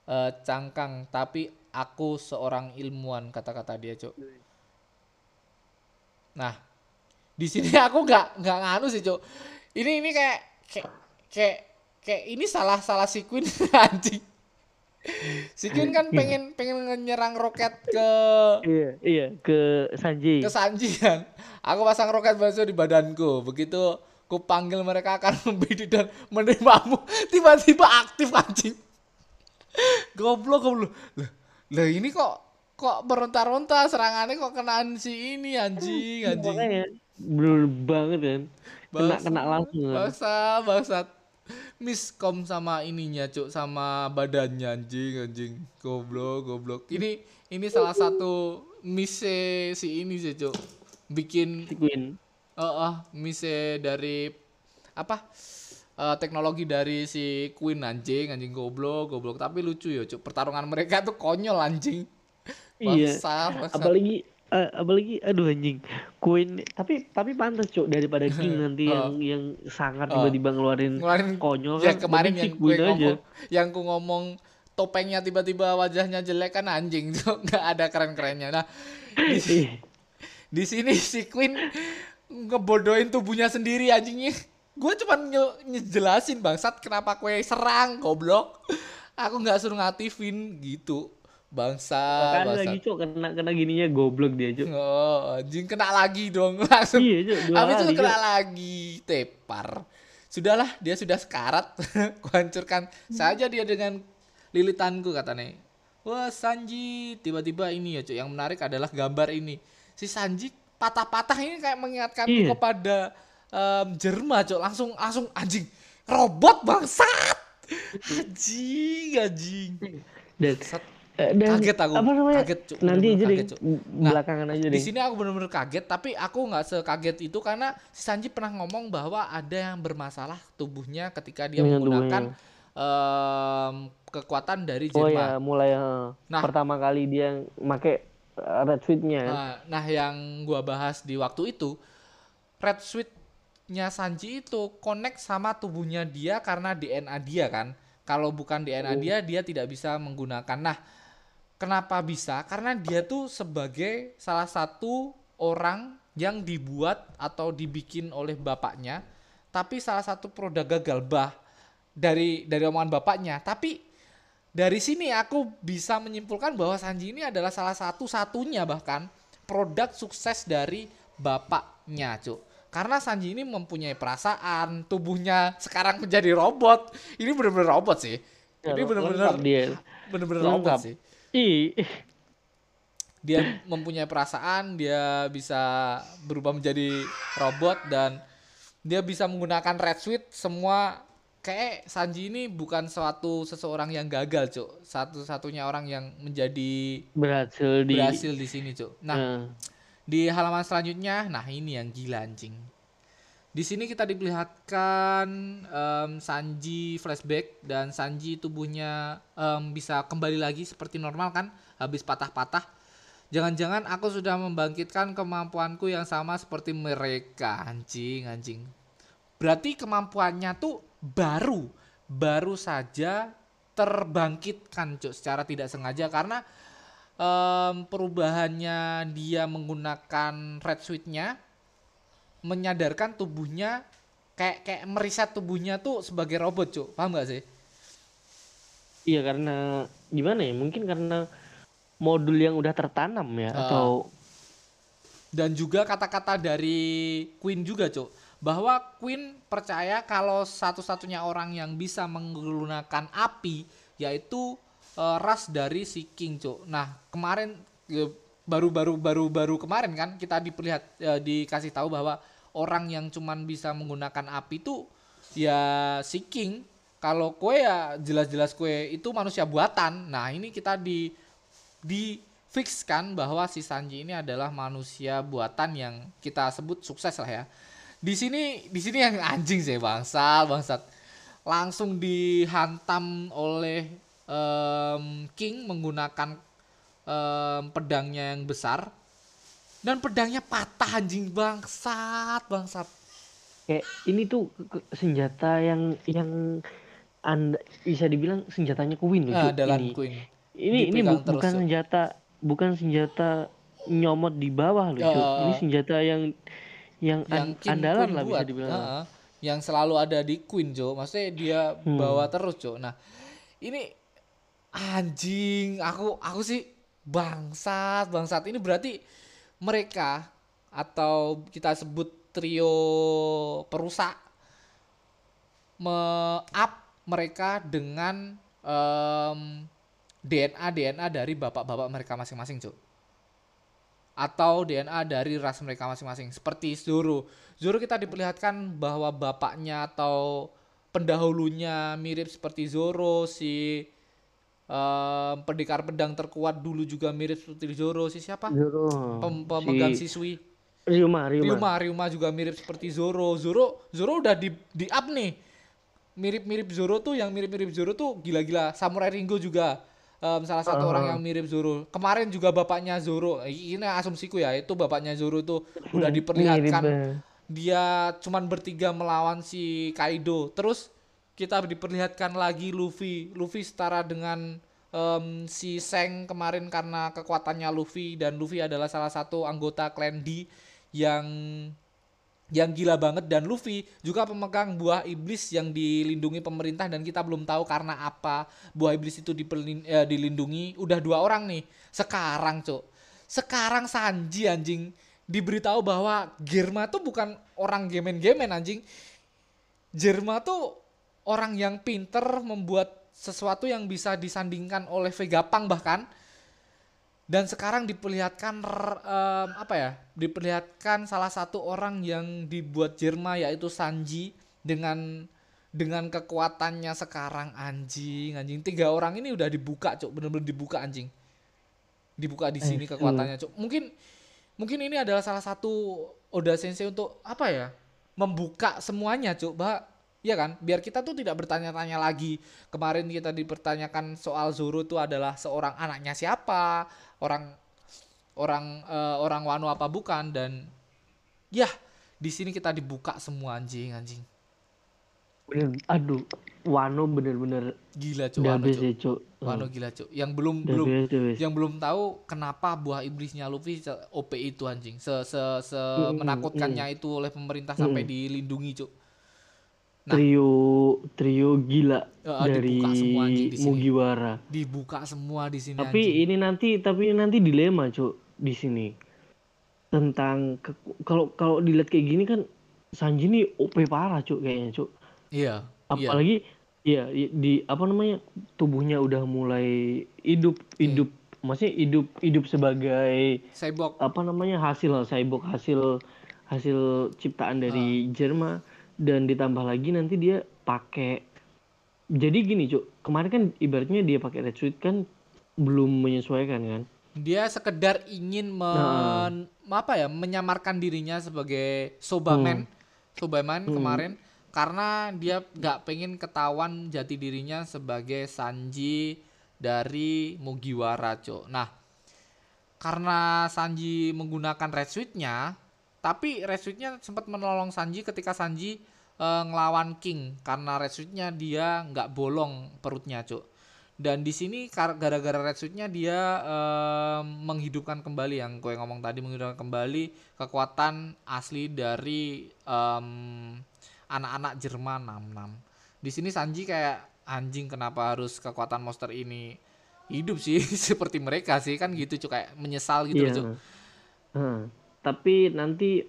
eh, cangkang, tapi aku seorang ilmuwan, kata-kata dia, Cuk. Nah, di sini aku nggak nggak nganu sih, Cuk. Ini ini kayak kayak kayak kayak ini salah salah si Queen anjing. Si Queen kan pengen pengen nyerang roket ke Iya, iya ke Sanji. ke Sanji kan. Aku pasang roket batu di badanku. Begitu ku panggil mereka akan membidik dan menerimamu. Tiba-tiba aktif anjing. Goblok goblok. Lah, ini kok kok beronta-ronta serangannya kok kenaan si ini anjing anjing. Makanya bener banget kan. Kena Bangsa- kena langsung kan. Bangsa, bangsat. Miskom sama ininya, Cuk, sama badannya anjing, anjing. Goblok, goblok. Ini ini salah satu mise si ini sih, Cuk. Bikin Si Queen. eh eh, mise dari apa? Eh, teknologi dari si Queen anjing, anjing goblok, goblok. Tapi lucu ya, Cuk. Pertarungan mereka tuh konyol anjing. Iya. Bangsat. Apalagi eh, apalagi aduh anjing. Queen tapi tapi pantas cuk daripada King nanti Oh. yang yang sangat Oh. tiba-tiba ngeluarin ngeluarin konyol yang kan. kemarin yang gue Queen aja. ngomong yang ku ngomong topengnya tiba-tiba wajahnya jelek kan anjing tuh nggak ada keren-kerennya nah di, Iya. di sini si Queen ngebodohin tubuhnya sendiri anjingnya gue cuman nye- ngejelasin bangsat kenapa kue serang goblok aku nggak suruh ngaktifin gitu bangsa bangsat lagi cuk kena kena gininya goblok dia cuk. oh anjing kena lagi dong langsung Iya dua Habis itu kena Cuk. lagi tepar. Sudahlah, dia sudah sekarat. Kuhancurkan saja dia dengan lilitanku katanya. Wah, Sanji tiba-tiba ini ya, cuy. Yang menarik adalah gambar ini. Si Sanji patah-patah ini kayak mengingatkanku Iya. kepada em, Jerma, cuy. Langsung langsung anjing. Robot bangsat. Anjing, anjing. Dan, eh, dan Kaget aku. Apa namanya? Kaget, Cuk. Nanti Bener-bener aja deh. kaget. Nah, Belakangan aja Di sini aku benar-benar kaget, tapi aku nggak sekaget itu karena si Sanji pernah ngomong bahwa ada yang bermasalah tubuhnya ketika dia Dengan menggunakan em, kekuatan dari Oh Genma. ya, mulai eh, Nah. pertama kali dia make eh, red suit-nya kan. Nah, nah, yang gua bahas di waktu itu, Red Suite-nya Sanji itu connect sama tubuhnya dia karena DNA dia kan. Kalau bukan DNA dia, dia tidak bisa menggunakan. Nah, kenapa bisa? Karena dia tuh sebagai salah satu orang yang dibuat atau dibikin oleh bapaknya, tapi salah satu produk gagal bah dari dari omongan bapaknya. Tapi dari sini aku bisa menyimpulkan bahwa Sanji ini adalah salah satu satunya bahkan produk sukses dari bapaknya, Cuk. Karena Sanji ini mempunyai perasaan, tubuhnya sekarang menjadi robot. Ini benar-benar robot sih. Ya, Ini dia. benar-benar robot sih. Ih, Dia mempunyai perasaan, dia bisa berubah menjadi robot dan dia bisa menggunakan red suite semua kayak Sanji ini bukan suatu seseorang yang gagal, Cuk. Satu-satunya orang yang menjadi berhasil di berhasil di sini, Cuk. Nah, Eh, di halaman selanjutnya, nah ini yang gila anjing. Di sini kita diperlihatkan em, Sanji flashback dan Sanji tubuhnya em, bisa kembali lagi seperti normal kan, habis patah-patah. Jangan-jangan aku sudah membangkitkan kemampuanku yang sama seperti mereka, anjing, anjing. Berarti kemampuannya tuh baru, baru saja terbangkitkan, Cuk, secara tidak sengaja karena em, perubahannya dia menggunakan red suite-nya menyadarkan tubuhnya kayak kayak meriset tubuhnya tuh sebagai robot, Cuk. Paham gak sih? iya karena gimana ya? Mungkin karena modul yang udah tertanam ya Ah. atau Dan juga kata-kata dari Queen juga, Cuk. Bahwa Queen percaya kalau satu-satunya orang yang bisa menggunakan api yaitu eh, ras dari si King, Cuk. Nah, kemarin baru-baru baru-baru kemarin kan kita diperlihat eh, dikasih tahu bahwa orang yang cuman bisa menggunakan api itu ya si King. Kalau kue ya jelas-jelas kue itu manusia buatan. Nah, ini kita di di fixkan bahwa si Sanji ini adalah manusia buatan yang kita sebut sukses lah ya. Di sini di sini yang anjing sih bangsa bangsat. langsung dihantam oleh em, King menggunakan em, pedangnya yang besar dan pedangnya patah anjing bangsat bangsat kayak ini tuh senjata yang yang anda bisa dibilang senjatanya Queen loh ah, Dalan ini Queen ini ini bu- terus, bukan senjata bukan senjata nyomot di bawah loh. Ya. ini senjata yang yang, yang an- King andalan Queen lah bisa buat dibilang Heeh. yang selalu ada di Queen Jo maksudnya dia Hmm. bawa terus Jo nah ini anjing aku aku sih bangsat bangsat ini berarti mereka atau kita sebut trio perusak me-up mereka dengan em, DNA DNA dari bapak-bapak mereka masing-masing, Cuk. Atau DNA dari ras mereka masing-masing. Seperti Zoro. Zoro kita diperlihatkan bahwa bapaknya atau pendahulunya mirip seperti Zoro, si em, pendekar pedang terkuat dulu juga mirip seperti Zoro, si siapa? Zoro Pem- pemegang si siswi. Ryuma Ryuma Ryuma, Ryuma juga mirip seperti Zoro. Zoro, Zoro udah di di up nih. Mirip-mirip Zoro tuh yang mirip-mirip Zoro tuh gila-gila. Samurai Ringo juga em, salah satu orang yang mirip Zoro. Kemarin juga bapaknya Zoro. Ini asumsiku ya, itu bapaknya Zoro tuh udah Mirip, diperlihatkan eh. dia cuman bertiga melawan si Kaido. Terus kita diperlihatkan lagi Luffy. Luffy setara dengan em, si Seng kemarin karena kekuatannya Luffy dan Luffy adalah salah satu anggota clan D yang yang gila banget. Dan Luffy juga pemegang buah iblis yang dilindungi pemerintah dan kita belum tahu karena apa buah iblis itu diperlin- eh, dilindungi. Udah dua orang nih. Sekarang cuk. Sekarang Sanji anjing diberitahu bahwa Germa tuh bukan orang gemen-gemen anjing. Germa tuh orang yang pinter membuat sesuatu yang bisa disandingkan oleh Vegapunk bahkan dan sekarang diperlihatkan em, apa ya diperlihatkan salah satu orang yang dibuat Jerma yaitu Sanji dengan dengan kekuatannya sekarang. Anjing anjing. Tiga orang ini udah dibuka cuk. Bener-bener dibuka anjing. Dibuka di sini Aduh. kekuatannya cuk. Mungkin mungkin ini adalah salah satu Oda Sensei untuk apa ya membuka semuanya cuk. Bah ya kan? Biar kita tuh tidak bertanya-tanya lagi. Kemarin kita dipertanyakan soal Zoro itu adalah seorang anaknya siapa? Orang orang eh, orang Wano apa bukan? Dan ya di sini kita dibuka semua anjing anjing. Bener, aduh Wano bener-bener gila udah Wano ya cuk. Wano gila cuk. Yang belum udah belum habis. yang belum tahu kenapa buah iblisnya Luffy OP itu anjing. Se se, se Mm, menakutkannya itu oleh pemerintah sampai Mm. dilindungi cuk Nah. trio trio gila Ya, dari dibuka semua anjing di sini. Mugiwara. Dibuka semua di sini tapi anjing. ini nanti tapi nanti dilema cuk di sini. Tentang kalau kalau dilihat kayak gini kan Sanji ini OP parah cuk kayaknya cuk. Iya iya. Apalagi ya i- di apa namanya tubuhnya udah mulai hidup hidup maksudnya hidup hidup sebagai Cyborg. apa namanya hasil cyborg hasil hasil ciptaan dari Jerma dan ditambah lagi nanti dia pakai jadi gini cuk. Kemarin kan ibaratnya dia pakai red suit kan belum menyesuaikan kan? Dia sekedar ingin Nah. men, apa ya menyamarkan dirinya sebagai sobaman. Sobaman kemarin. Karena dia nggak pengen ketahuan jati dirinya sebagai Sanji dari Mugiwara cok nah karena Sanji menggunakan red suit-nya tapi red suit-nya sempat menolong Sanji ketika Sanji eh, ngelawan King karena red suit-nya dia nggak bolong perutnya cok dan di sini gara-gara red suit-nya dia em, menghidupkan kembali yang gue ngomong tadi menghidupkan kembali kekuatan asli dari em, anak-anak Jerman 66. Di sini Sanji kayak anjing kenapa harus kekuatan monster ini hidup sih seperti mereka sih kan gitu cuy kayak menyesal gitu Iya. loh, Cuk. Heeh. Tapi nanti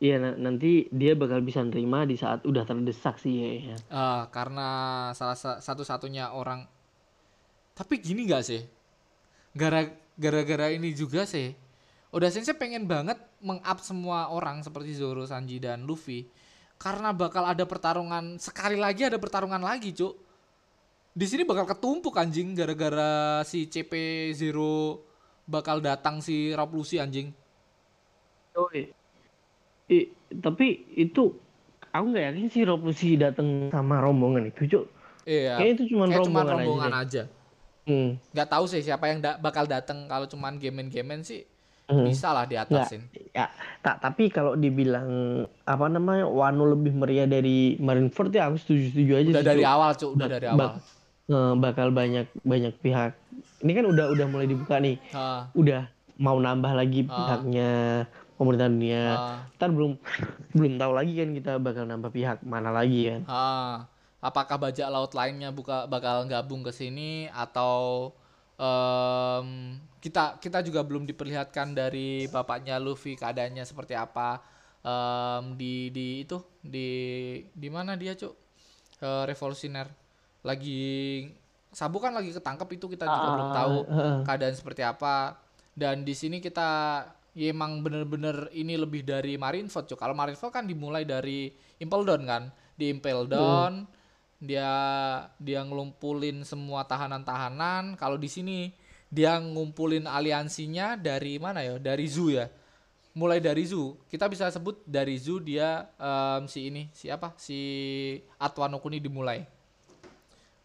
na- nanti dia bakal bisa nerima di saat udah terdesak sih ya. ya. Eh, karena salah sa- satu-satunya orang tapi gini gak sih gara gara-gara ini juga sih Oda Sensei pengen banget meng-up semua orang seperti Zoro, Sanji dan Luffy karena bakal ada pertarungan sekali lagi ada pertarungan lagi cuk di sini bakal ketumpuk anjing gara-gara si CP0 bakal datang si Rob Lucy anjing Oh, i- tapi itu aku nggak yakin sih Rob Lucy datang sama rombongan itu cuk Iya. Kayaknya itu cuman Kayak cuman rombongan aja aja. hmm. Nggak tahu sih siapa yang da- bakal datang kalau cuman game-gamen sih Hmm. bisa lah diatasin. ya tak tapi kalau dibilang apa namanya Wano lebih meriah dari Marineford ya aku setuju setuju aja Udah sih dari Cuk. awal, Cuk. Udah dari bak- awal. eh, bakal banyak banyak pihak ini kan udah udah mulai dibuka nih Ah, udah mau nambah lagi Ah. pihaknya pemerintah dunia. Ah, ntar belum belum tahu lagi kan kita bakal nambah pihak mana lagi kan. Ah. Apakah bajak laut lainnya buka bakal gabung ke sini atau em, kita kita juga belum diperlihatkan dari bapaknya Luffy keadaannya seperti apa. Em, di di itu di di mana dia cuk? Eh, revolusioner. Lagi Sabu kan lagi ketangkep itu kita juga belum tahu Heeh. keadaan seperti apa. Dan di sini kita ya emang bener-bener ini lebih dari Marineford cuk. Kalau Marineford kan dimulai dari Impel Down kan? Di Impel Down dia dia ngelumpulin semua tahanan-tahanan. Kalau di sini dia ngumpulin aliansinya dari mana ya? Dari zoo ya? Mulai dari zoo. Kita bisa sebut dari zoo dia em, si ini si apa? Si Atwano Kuni dimulai.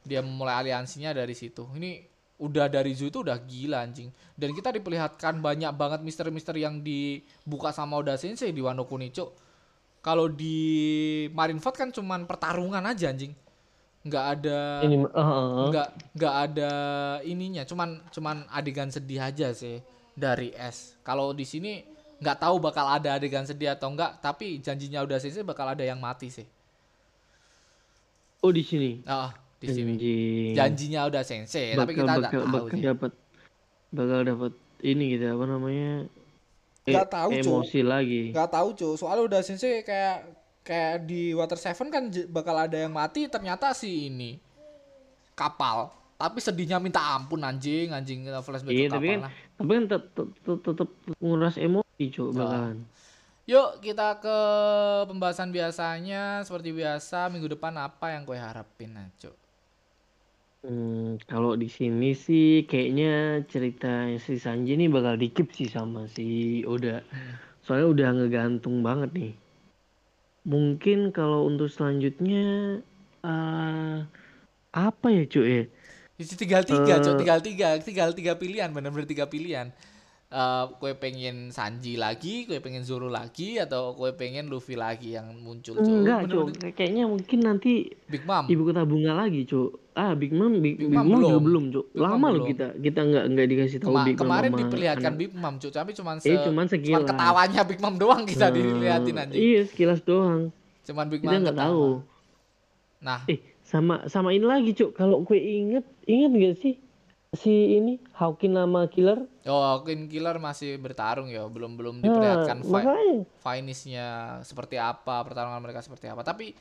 Dia memulai aliansinya dari situ. Ini udah dari zoo itu udah gila anjing. Dan kita diperlihatkan banyak banget misteri-misteri yang dibuka sama Oda Sensei di Wano Kuni, Cuk. Kalau di Marineford kan cuman pertarungan aja anjing. Nggak ada ini heeh. nggak nggak ada ininya, cuman cuman adegan sedih aja sih dari S. Kalau di sini nggak tahu bakal ada adegan sedih atau enggak, tapi janjinya Oda Sensei bakal ada yang mati sih. oh di sini Ah, di sini. Anjing. Janjinya Oda Sensei, tapi kita nggak bakal, tahu bakal sih. dapat bakal dapat ini gitu apa namanya? Nggak tahu, Cuk. emosi lagi. Nggak tahu cuy soalnya udah sensei kayak kayak di Water Seven kan bakal ada yang mati ternyata si ini kapal. Tapi sedihnya minta ampun anjing. Anjing flashback iya tapi kan lah. tapi kan tetep tetep nguras emosi cuk bakalan. Yuk kita ke pembahasan biasanya. Seperti biasa minggu depan apa yang gue harapin aja Hmm, kalau di sini sih kayaknya cerita si Sanji ini bakal dikip sih sama si Oda. Soalnya udah ngegantung banget nih. Mungkin kalau untuk selanjutnya eh apa ya cuy ya? Isi tinggal tiga, Eh. Cok. tinggal tiga, tinggal tiga pilihan, bener-bener tiga pilihan. Eh, kue pengen Sanji lagi, kue pengen Zoro lagi, atau kue pengen Luffy lagi yang muncul, Cok. Enggak cuy, kayaknya mungkin nanti Big Mom. ibu kota bunga lagi cuy. Ah Big Mom, Big, Big Big Mom Mom juga belum. belum. Big Mom Lama loh kita kita nggak nggak dikasih tahu Kema- Big Mom kemarin diperlihatkan anak. Big Mom, Cuk, tapi cuman se Eh, cuman cuman sekilas. ketawanya Big Mom doang kita Eh, diliatin anjing. Iya sekilas doang. Cuman Big Kita Mom nggak ketawa. tahu. Nah, Eh, sama sama ini lagi, Cuk. Kalau gue inget, inget gak sih si ini Hawkin nama killer? oh Queen Killer masih bertarung ya, belum belum Nah, diperlihatkan fi- makanya. finishnya seperti apa, pertarungan mereka seperti apa. Tapi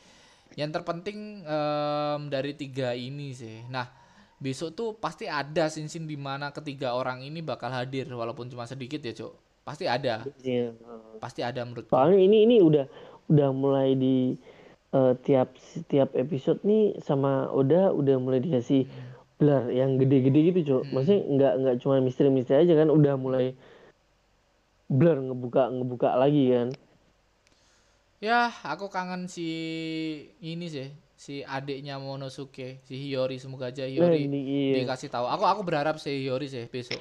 yang terpenting em, dari tiga ini sih. Nah, besok tuh pasti ada sin-sin di mana ketiga orang ini bakal hadir walaupun cuma sedikit ya, Cuk. Pasti ada. Iya. Pasti ada menurut Soalnya ini ini udah udah mulai di eh, tiap tiap episode nih sama Oda udah mulai dikasih blur yang gede-gede gitu, Cuk. Maksudnya nggak nggak cuma misteri-misteri aja kan, udah mulai blur ngebuka ngebuka lagi kan. Ya, aku kangen si ini sih, si adiknya Monosuke, si Hiyori. Semoga aja Nah, Hiyori ini iya. dikasih tahu. Aku aku berharap si Hiyori sih besok.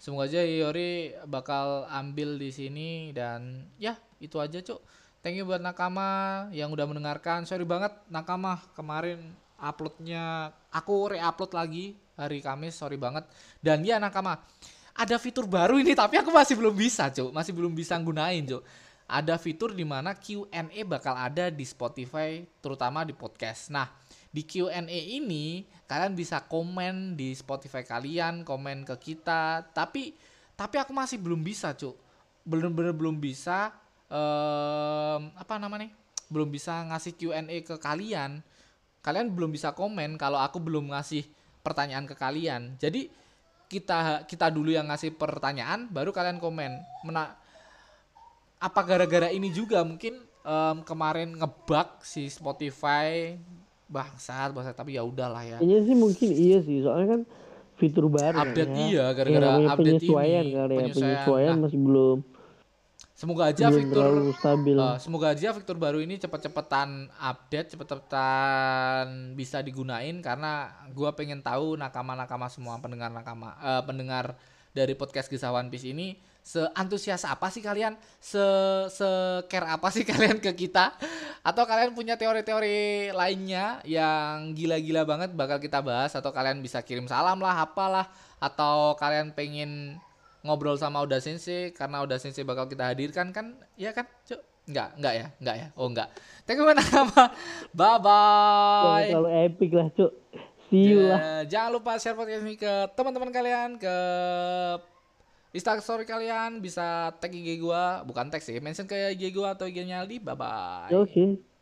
Semoga aja Hiyori bakal ambil di sini dan ya itu aja cuk. Thank you buat Nakama yang udah mendengarkan. Sorry banget Nakama kemarin uploadnya aku re-upload lagi hari Kamis. Sorry banget. Dan ya Nakama ada fitur baru ini tapi aku masih belum bisa cuk. Masih belum bisa gunain cuk. Ada fitur di mana Q&A bakal ada di Spotify terutama di podcast. Nah, di Q&A ini kalian bisa komen di Spotify kalian, komen ke kita. Tapi tapi aku masih belum bisa, Cuk. Bener-bener belum bisa em, apa namanya? Belum bisa ngasih Q&A ke kalian. Kalian belum bisa komen kalau aku belum ngasih pertanyaan ke kalian. Jadi kita kita dulu yang ngasih pertanyaan baru kalian komen. Mena apa gara-gara ini juga mungkin em, kemarin ngebug si Spotify bangsat bangsat tapi ya udahlah ya Kayaknya sih mungkin iya sih, soalnya kan fitur baru update ya. iya Ya, gara-gara namanya update penyesuaian ini kali ya, penyesuaian. penyesuaian Nah, masih belum. Semoga aja belum fitur terlalu stabil Uh, semoga aja fitur baru ini cepet-cepetan update, cepet-cepetan bisa digunain karena gua pengen tahu nakama-nakama semua pendengar nakama eh, pendengar dari podcast Kisah One Piece ini seantusias apa sih kalian? Se se care apa sih kalian ke kita? Atau kalian punya teori-teori lainnya yang gila-gila banget bakal kita bahas atau kalian bisa kirim salam lah, apalah atau kalian pengen ngobrol sama Oda Sensei karena Oda Sensei bakal kita hadirkan kan? Iya kan? Cuk? Enggak, enggak ya? Enggak ya? Oh, enggak. Thank you Nakama. Bye bye. terlalu epic lah cuk see you lah Jangan lupa share podcast ini ke teman-teman kalian, ke Instastory kalian bisa tag IG gua, bukan tag sih, mention ke IG gua atau IG-nya Aldi. Bye bye. oke